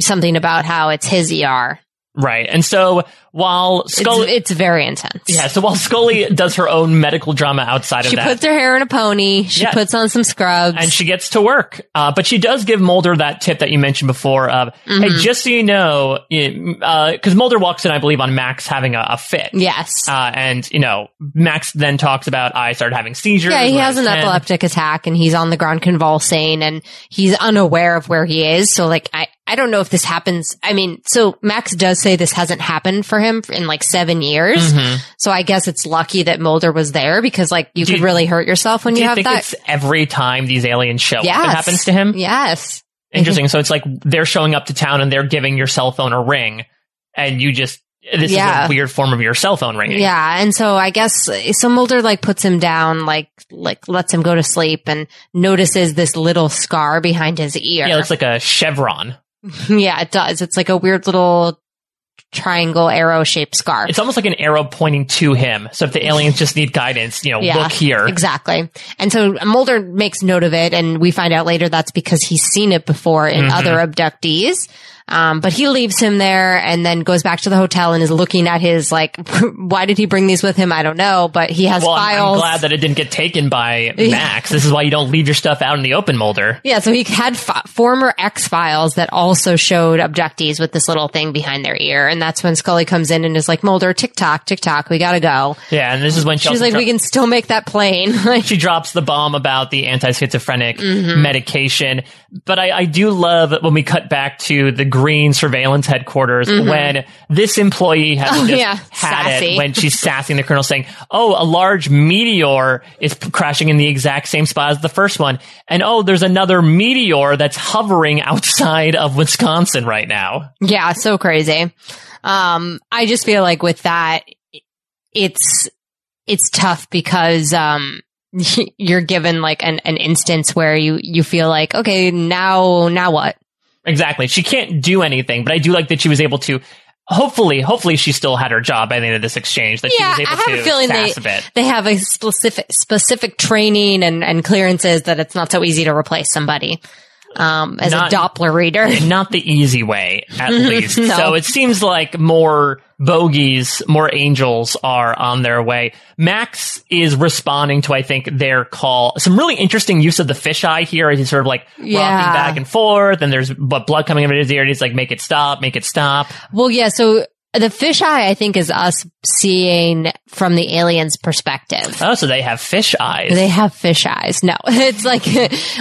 something about how it's his ER. Right. And so while It's, Scully, it's very intense. yeah, so while Scully does her own medical drama outside of She that, She puts her hair in a pony. She Yeah. puts on some scrubs. and she gets to work. Uh, but she does give Mulder that tip that you mentioned before of, Mm-hmm. hey, just so you know, because Mulder walks in, I believe, on Max having a, a fit. yes. Uh, and, you know, Max then talks about, I started having seizures. yeah, he has an 10." epileptic attack and he's on the ground convulsing and he's unaware of where he is. So like, I, I don't know if this happens. I mean, so Max does say this hasn't happened for him in like seven years. Mm-hmm. So I guess it's lucky that Mulder was there because like you Do could really hurt yourself when you, you have think that. it's every time these aliens show yes. up it happens to him? Yes. Interesting. So it's like they're showing up to town and they're giving your cell phone a ring and you just, this Yeah. is a weird form of your cell phone ringing. Yeah, and so I guess so Mulder like puts him down, like like lets him go to sleep, and notices this little scar behind his ear. Yeah, it looks like a chevron. [LAUGHS] yeah, it does. It's like a weird little triangle arrow shaped scar. It's almost like an arrow pointing to him. So if the aliens just need guidance, you know, look here. Exactly. And so Mulder makes note of it, and we find out later that's because he's seen it before in Mm-hmm. other abductees. Um, but he leaves him there and then goes back to the hotel and is looking at his like, [LAUGHS] why did he bring these with him? I don't know, but he has Well, I'm, files. I'm glad that it didn't get taken by [LAUGHS] Max. This is why you don't leave your stuff out in the open, Mulder. Yeah, so he had f- former X Files that also showed abductees with this little thing behind their ear, and that's when Scully comes in and is like, "Mulder, tick tock, tick tock, we gotta go." Yeah, and this is when she She's like, dro- "We can still make that plane." Like, [LAUGHS] she drops the bomb about the anti-schizophrenic Mm-hmm. medication. But I, I do love when we cut back to the green surveillance headquarters when this employee has Mm-hmm. Oh, just yeah. had Sassy. it when she's sassing the colonel saying, oh, a large meteor is p- crashing in the exact same spot as the first one. And oh, there's another meteor that's hovering outside of Wisconsin right now. yeah, so crazy. Um, I just feel like with that, it's it's tough because um, [LAUGHS] you're given like an, an instance where you you feel like, okay, now now what? Exactly. She can't do anything, but I do like that she was able to. Hopefully, hopefully she still had her job by the end of this exchange. That Yeah, she was I able have to a feeling they a they have a specific specific training and and clearances that it's not so easy to replace somebody. Um, as Not- a Doppler reader. [LAUGHS] Not the easy way, at least. No. So it seems like more bogeys, more angels are on their way. Max is responding to, I think, their call. Some really interesting use of the fisheye here as he's sort of like Yeah. rocking back and forth, and there's but blood coming out of his ear, and he's like, make it stop, make it stop. Well, yeah. So the fisheye, I think, is us seeing from the aliens' perspective. Oh, so they have fish eyes. They have fish eyes. No, [LAUGHS] it's like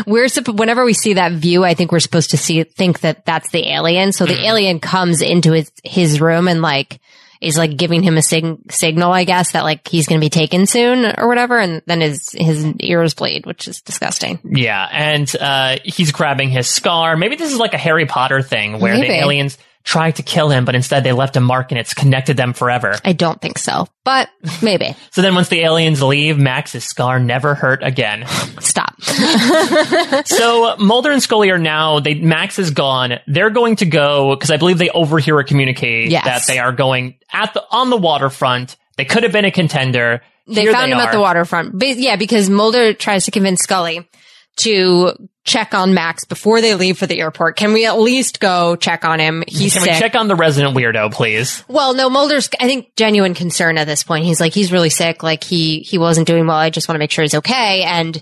[LAUGHS] we're. Whenever we see that view, I think we're supposed to see think that that's the alien. So the Mm. alien comes into his his room and like is like giving him a sig- signal, I guess, that like he's going to be taken soon or whatever, and then his his ears bleed, which is disgusting. Yeah, and uh, he's grabbing his scar. Maybe this is like a Harry Potter thing where the aliens tried to kill him, but instead they left a mark and it's connected them forever. I don't think so, but maybe. [LAUGHS] So then once the aliens leave, Max's scar never hurt again. Stop. [LAUGHS] [LAUGHS] so Mulder and Scully are now, they, Max is gone. They're going to go, because I believe they overhear a communicate Yes. that they are going at the, on the waterfront. They could have been a contender. They Here found him at the waterfront. Ba- yeah, because Mulder tries to convince Scully to check on Max before they leave for the airport. Can we at least go check on him? He's Can sick. we check on the resident weirdo, please? well, no, Mulder's, I think, genuine concern at this point. He's like, he's really sick. Like, he, he wasn't doing well. I just want to make sure he's okay. And,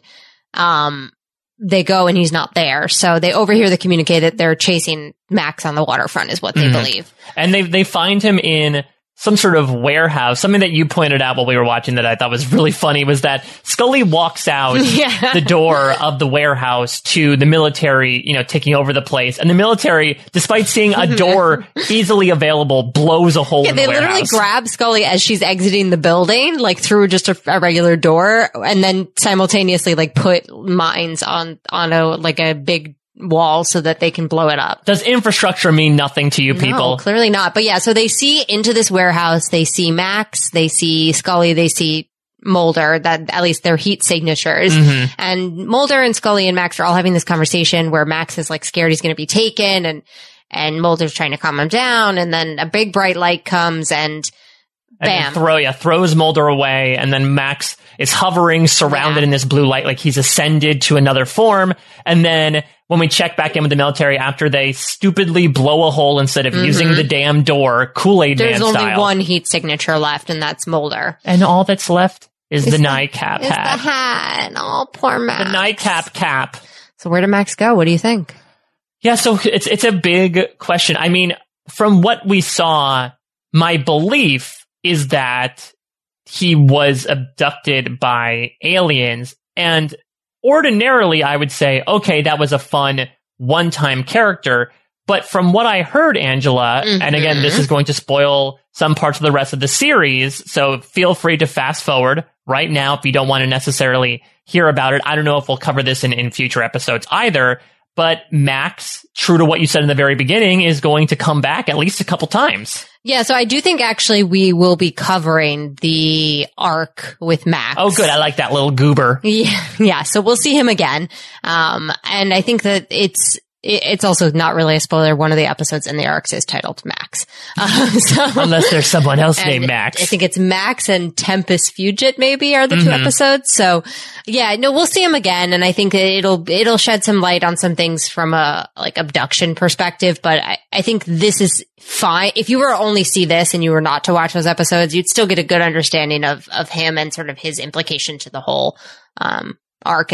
um, they go and he's not there. So they overhear the communicate that they're chasing Max on the waterfront is what they Mhm. believe. And they they find him in some sort of warehouse. Something that you pointed out while we were watching that I thought was really funny was that Scully walks out [LAUGHS] Yeah. the door of the warehouse to the military, you know, taking over the place. And the military, despite seeing a mhm. door [LAUGHS] easily available, blows a hole Yeah, in the they literally grab Scully as she's exiting the building, like through just a, a regular door, and then simultaneously like put mines on on a like a big wall so that they can blow it up. Does infrastructure mean nothing to you people? No, clearly not. But yeah, so they see into this warehouse. They see Max. They see Scully. They see Mulder. That at least their heat signatures. Mhm. And Mulder and Scully and Max are all having this conversation where Max is like scared he's going to be taken, and and Mulder's trying to calm him down. And then a big bright light comes, and Bam. throw yeah, throws Mulder away, and then Max is hovering, surrounded Yeah. in this blue light, like he's ascended to another form. And then when we check back in with the military after they stupidly blow a hole instead of using the damn door, Kool Aid Man Mm-hmm. there's only one heat signature left, and that's Mulder. and all that's left is the It's the- NICAP It's the hat, hat. Oh, poor Max. the NICAP cap. So where did Max go? What do you think? Yeah, so it's it's a big question. I mean, from what we saw, my belief is that he was abducted by aliens and ordinarily I would say, okay, that was a fun one-time character, but from what I heard, Angela, and again, this mm-hmm. is going to spoil some parts of the rest of the series, so feel free to fast forward right now if you don't want to necessarily hear about it. I don't know if we'll cover this in, in future episodes either, but Max, true to what you said in the very beginning, is going to come back at least a couple times. Yeah, so I do think actually we will be covering the arc with Max. Oh, good. I like that little goober. Yeah, [LAUGHS] yeah. So we'll see him again. Um, and I think that it's, it- it's also not really a spoiler. One of the episodes in the arcs is titled Max. [LAUGHS] Um, so, Unless there's someone else named Max. I think it's Max and Tempus Fugit maybe are the two Mhm. episodes. So yeah, no, we'll see him again. And I think it'll, it'll shed some light on some things from a like abduction perspective. But I, I think this is fine. If you were only see this and you were not to watch those episodes, you'd still get a good understanding of, of him and sort of his implication to the whole, um, arc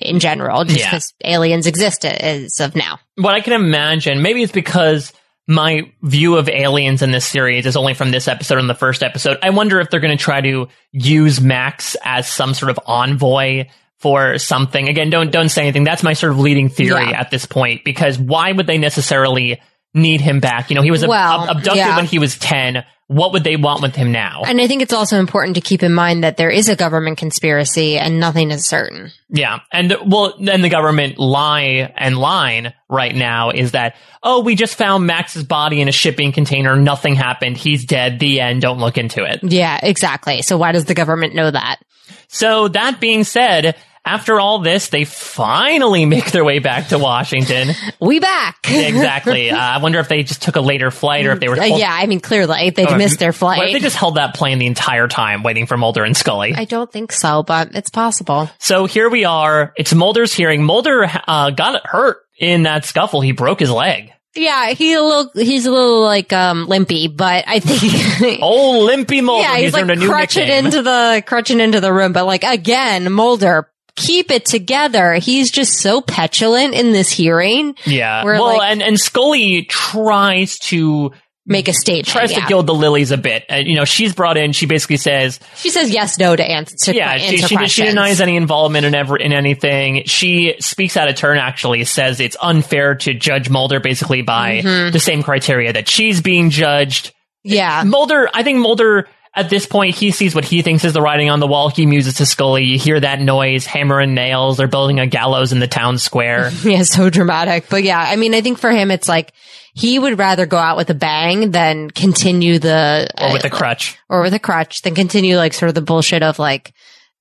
in general, just Yeah. because aliens exist as of now. what I can imagine, maybe it's because my view of aliens in this series is only from this episode and the first episode. I wonder if they're going to try to use Max as some sort of envoy for something. Again, don't don't say anything. That's my sort of leading theory Yeah. at this point because why would they necessarily need him back? You know, he was ab- Well, ab- abducted yeah. when he was 10. What would they want with him now? And I think it's also important to keep in mind that there is a government conspiracy and nothing is certain. Yeah. And well, then the government lie and line right now is that, oh, we just found Max's body in a shipping container. Nothing happened. He's dead. The end. Don't look into it. Yeah, exactly. So why does the government know that? So that being said, after all this, they finally [LAUGHS] make their way back to Washington. We back. exactly. [LAUGHS] Uh, I wonder if they just took a later flight or if they were. Uh, yeah, I mean, clearly they Or- missed their flight. they just held that plane the entire time waiting for Mulder and Scully? I don't think so, but it's possible. So here we are. It's Mulder's hearing. Mulder uh, got hurt in that scuffle, he broke his leg. Yeah, he a little he's a little like um limpy, but I think [LAUGHS] Oh, Limpy Mulder. yeah, he's, like a new crutching nickname. into the crutching into the room. But like again, Mulder, keep it together. He's just so petulant in this hearing. yeah. Well, like- and, and Scully tries to Make a statement. tries yeah. to gild the lilies a bit. Uh, you know, she's brought in. She basically says, She says yes, no to answer. Yeah, answer she, she, she denies any involvement in ever in anything. She speaks out of turn. Actually, says it's unfair to judge Mulder basically by Mm-hmm. the same criteria that she's being judged. Yeah, Mulder, I think Mulder at this point he sees what he thinks is the writing on the wall. He muses to Scully. You hear that noise, hammer and nails. They're building a gallows in the town square. [LAUGHS] yeah, so dramatic. But yeah, I mean, I think for him, it's like he would rather go out with a bang than continue the or with uh, a crutch. or with a crutch than continue like sort of the bullshit of like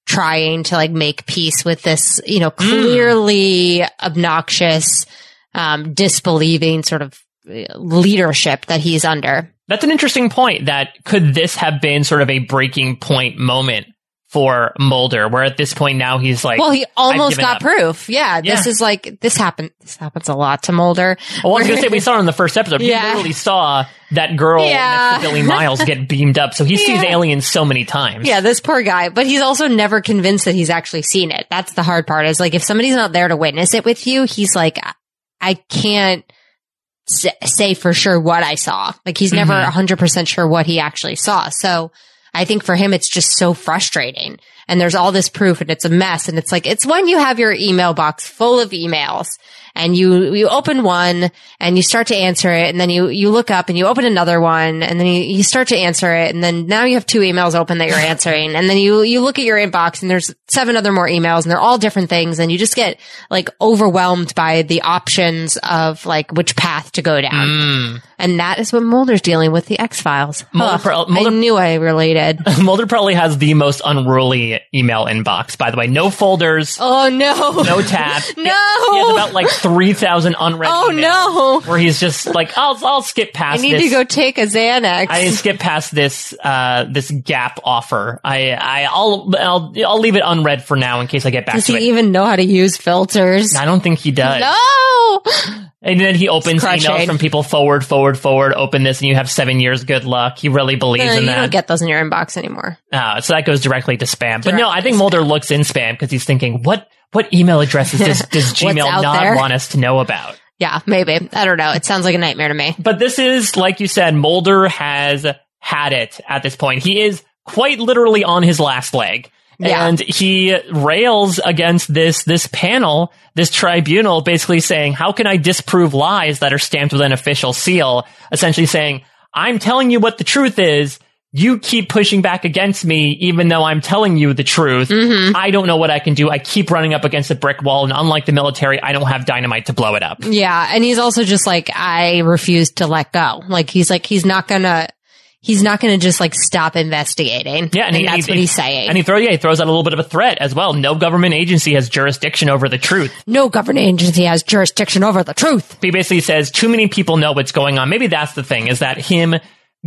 trying to like make peace with this, you know, clearly obnoxious, um, disbelieving sort of uh, leadership that he's under. That's an interesting point. That could this have been sort of a breaking point moment for Mulder, where at this point now he's like, Well, he almost got up. proof. Yeah, this is like this happened. This happens a lot to Mulder. Well, I was gonna say we saw it in the first episode. He Yeah. literally saw that girl Yeah. next to Billy Miles get beamed up, so he sees aliens so many times. Yeah, this poor guy, but he's also never convinced that he's actually seen it. That's the hard part is like if somebody's not there to witness it with you, he's like, I- can't say for sure what I saw. Like he's never Mhm. 100% sure what he actually saw. So I think for him, it's just so frustrating. And there's all this proof and it's a mess. And it's like, it's when you have your email box full of emails and you, you open one and you start to answer it. And then you, you look up and you open another one and then you, you start to answer it. And then now you have two emails open that you're [LAUGHS] answering. And then you, you look at your inbox and there's seven other more emails and they're all different things. And you just get like overwhelmed by the options of like which path to go down. Mm. And that is what Mulder's dealing with the X Files. Mulder pro- I Mulder- knew I related. [LAUGHS] Mulder probably has the most unruly email inbox. By the way, no folders, Oh no. no tab. [LAUGHS] No. He has about like three thousand unread. Oh, no. Where he's just like, I'll I'll skip past I need this. to go take a Xanax. I skip past this uh this gap offer. I I I'll I'll I'll leave it unread for now in case I get back Does to he it. even know how to use filters? I don't think he does. No. And then he opens emails from people forward, forward, forward. Open this, and you have seven years. Good luck. He really believes Uh, in you that. You don't get those in your inbox anymore. Uh, so that goes directly to spam. But no, I think Mulder looks in spam because he's thinking, what what email addresses does, [LAUGHS] does Gmail not there? want us to know about? Yeah, maybe. I don't know. It sounds like a nightmare to me. But this is, like you said, Mulder has had it at this point. He is quite literally on his last leg. Yeah. And he rails against this, this panel, this tribunal, basically saying, how can I disprove lies that are stamped with an official seal? Essentially saying, I'm telling you what the truth is. You keep pushing back against me, even though I'm telling you the truth. Mm-hmm. I don't know what I can do. I keep running up against a brick wall. And unlike the military, I don't have dynamite to blow it up. Yeah, and he's also just like I refuse to let go. Like he's like he's not gonna he's not gonna just like stop investigating. Yeah, and, he, that's he- what he's saying. And he throws yeah, he throws out a little bit of a threat as well. No government agency has jurisdiction over the truth. no government agency has jurisdiction over the truth. He basically says too many people know what's going on. Maybe that's the thing is that him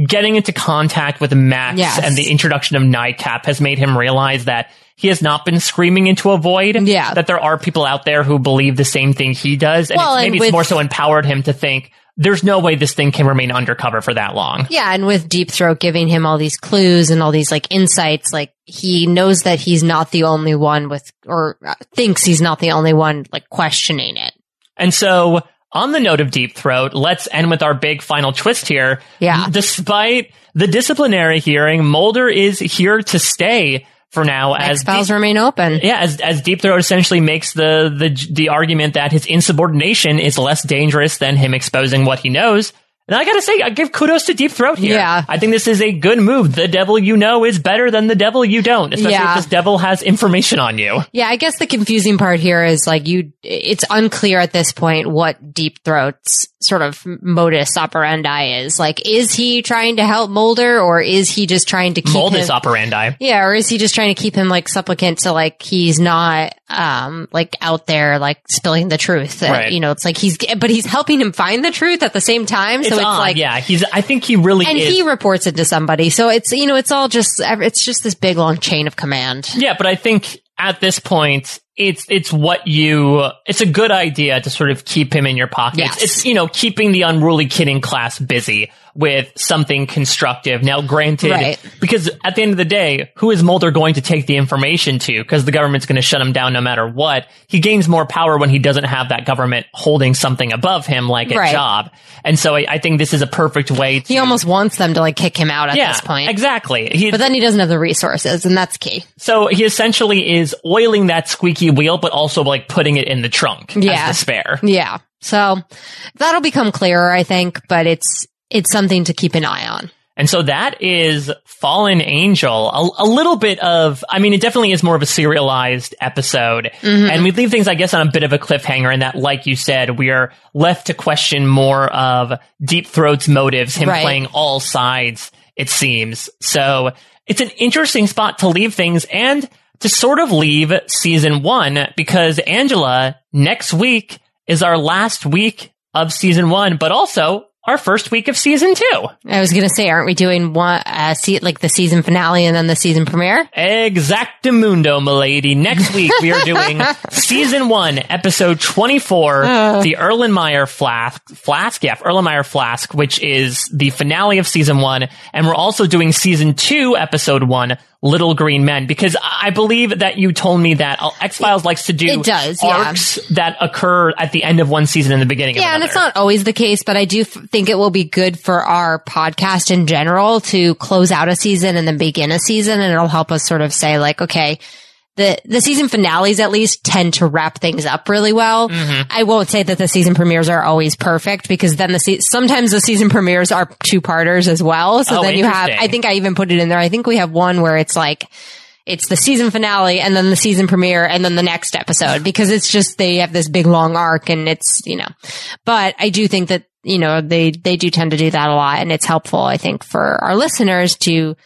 getting into contact with Max Yes. and the introduction of NICAP has made him realize that he has not been screaming into a void. Yeah. That there are people out there who believe the same thing he does. And Well, it's, and maybe with- it's more so empowered him to think there's no way this thing can remain undercover for that long. Yeah, and with Deep Throat giving him all these clues and all these like insights, like he knows that he's not the only one with, or uh, thinks he's not the only one like questioning it. And so, on the note of Deep Throat, let's end with our big final twist here. Yeah. Despite the disciplinary hearing, Mulder is here to stay for now as X Files remain open. yeah, as as Deep Throat essentially makes the the the argument that his insubordination is less dangerous than him exposing what he knows. And I gotta say, I give kudos to Deep Throat here. Yeah. I think this is a good move. The devil you know is better than the devil you don't, especially Yeah. if this devil has information on you. Yeah, I guess the confusing part here is like you, it's unclear at this point what Deep Throat's sort of modus operandi is. Like, is he trying to help Mulder or is he just trying to keep Moldus him? operandi. Yeah, or is he just trying to keep him like supplicant to like he's not um like out there like spilling the truth? Uh, Right. You know, it's like he's but he's helping him find the truth at the same time. So it's odd, like yeah, he's. I think he really and is. he reports it to somebody. So it's you know it's all just it's just this big long chain of command. Yeah, but I think at this point, it's it's what you it's a good idea to sort of keep him in your pocket. Yes. It's, it's you know keeping the unruly kid in class busy with something constructive. Now, granted, Right. because at the end of the day, who is Mulder going to take the information to? Because the government's going to shut him down no matter what. He gains more power when he doesn't have that government holding something above him like a Right. job. And so I, I think this is a perfect way to He almost wants them to like kick him out at yeah, this point. exactly. He, But then he doesn't have the resources, and that's key. so he essentially is oiling that squeaky wheel, but also like putting it in the trunk Yeah. as the spare. Yeah. So that'll become clearer, I think, but it's it's something to keep an eye on. And so that is Fallen Angel. A, a little bit of, I mean, it definitely is more of a serialized episode. Mm-hmm. And we leave things, I guess, on a bit of a cliffhanger. And that, like you said, we are left to question more of Deep Throat's motives, him Right. playing all sides, it seems. So it's an interesting spot to leave things and to sort of leave season one because Angela, next week is our last week of season one, but also our first week of season two. I was gonna say, aren't we doing one uh, see like the season finale and then the season premiere? Exactamundo, milady. Next [LAUGHS] week we are doing season one, episode 24, the Erlenmeyer Flask, Flask, yeah, Erlenmeyer Flask, which is the finale of season one. And we're also doing season two, episode one, Little Green Men, because I believe that you told me that uh, X-Files likes to do It does, yeah. arcs that occur at the end of one season and the beginning of Yeah, and it's not always the case, but I do f- think it will be good for our podcast in general to close out a season and then begin a season, and it'll help us sort of say like, okay, the the season finales at least tend to wrap things up really well. Mm-hmm. I won't say that the season premieres are always perfect because then the se- sometimes the season premieres are two parters as well. So Oh, then you have. I think I even put it in there. I think we have one where it's like. It's the season finale and then the season premiere and then the next episode because it's just they have this big long arc and it's, you know. But I do think that, you know, they they do tend to do that a lot and it's helpful I think for our listeners to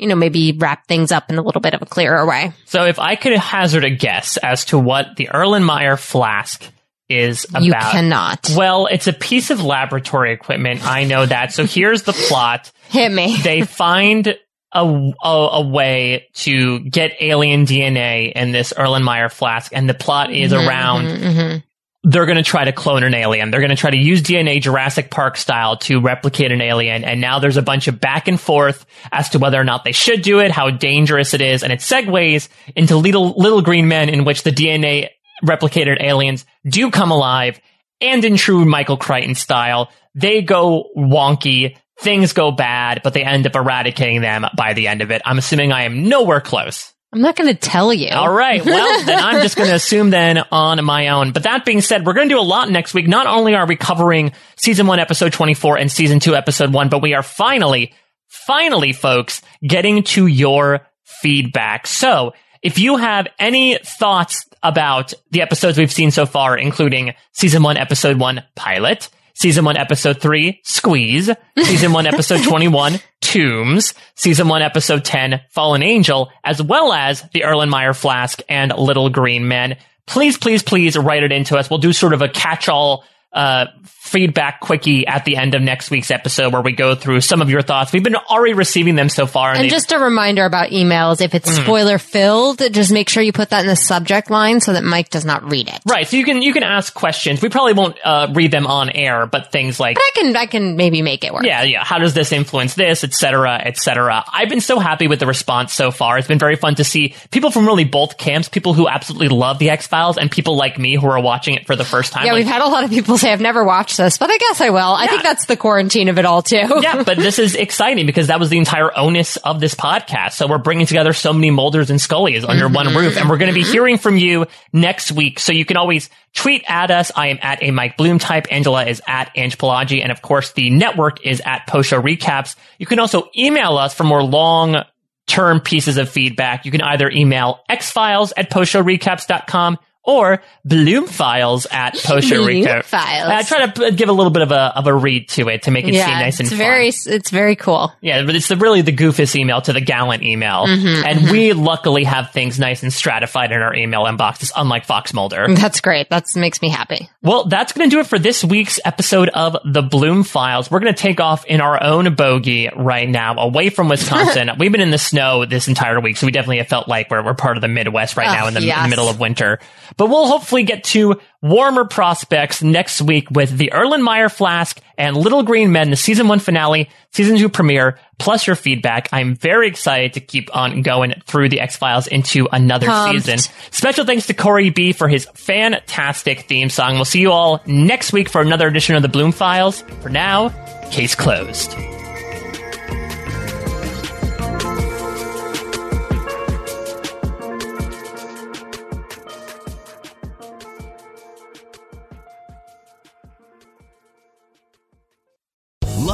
you know, maybe wrap things up in a little bit of a clearer way. So if I could hazard a guess as to what the Erlenmeyer Flask is about. You cannot. Well, it's a piece of laboratory equipment. I know that. So here's the plot. [LAUGHS] Hit me. They find a, a, a way to get alien DNA in this Erlenmeyer flask, and the plot is Mm-hmm, around they're going to try to clone an alien. They're going to try to use DNA Jurassic Park style to replicate an alien. And now there's a bunch of back and forth as to whether or not they should do it, how dangerous it is. And it segues into little, little green men in which the DNA replicated aliens do come alive. And in true Michael Crichton style, they go wonky. Things go bad, but they end up eradicating them by the end of it. I'm assuming I am nowhere close. I'm not going to tell you. All right. Well, [LAUGHS] then I'm just going to assume then on my own. But that being said, we're going to do a lot next week. Not only are we covering season one, episode 24 and season two, episode one, but we are finally, finally, folks, getting to your feedback. So if you have any thoughts about the episodes we've seen so far, including season one, episode one, pilot, season one, episode three, squeeze, season one, episode [LAUGHS] 21, tombs, season one, episode 10, fallen angel, as well as the Erlenmeyer flask and little green men, please, please, please write it into us. We'll do sort of a catch-all uh, feedback quickie at the end of next week's episode where we go through some of your thoughts. We've been already receiving them so far. And they- just a reminder about emails. If it's Mm. spoiler filled, just make sure you put that in the subject line so that Mike does not read it. Right, so you can you can ask questions. We probably won't uh, read them on air, but things like But I can, I can maybe make it work. yeah, yeah, how does this influence this, et cetera, et cetera. I've been so happy with the response so far. It's been very fun to see people from really both camps, people who absolutely love the X Files, and people like me who are watching it for the first time. Yeah, Like, we've had a lot of people say I've never watched this, but I guess I will. I think that's the quarantine of it all too. [LAUGHS] yeah, but this is exciting because that was the entire onus of this podcast. So we're bringing together so many Mulders and Scullys under mm-hmm. one roof, and we're going to be hearing from you next week. So you can always tweet at us. I am at a Mike Bloom type. Angela is at Ange Pelagi, and of course the network is at Post Show Recaps. You can also email us for more long term pieces of feedback. You can either email xfiles at postshowrecaps.com or Bloom Files at Your Rico. Files. I try to give a little bit of a of a read to it to make it seem nice and it's fun. very, it's very cool. Yeah, but it's the really the goofiest email to the gallant email. Mm-hmm, and we luckily have things nice and stratified in our email inboxes, unlike Fox Mulder. That's great. That makes me happy. Well, that's going to do it for this week's episode of the Bloom Files. We're going to take off in our own bogey right now, away from Wisconsin. [LAUGHS] We've been in the snow this entire week, so we definitely have felt like we're, we're part of the Midwest right Ugh, now in the, yes. middle of winter. But we'll hopefully get to warmer prospects next week with the Erlenmeyer Flask and Little Green Men, the season one finale, season two premiere, plus your feedback. I'm very excited to keep on going through the X Files into another Pumped. season. Special thanks to Corey B for his fantastic theme song. We'll see you all next week for another edition of the Bloom Files. For now, case closed.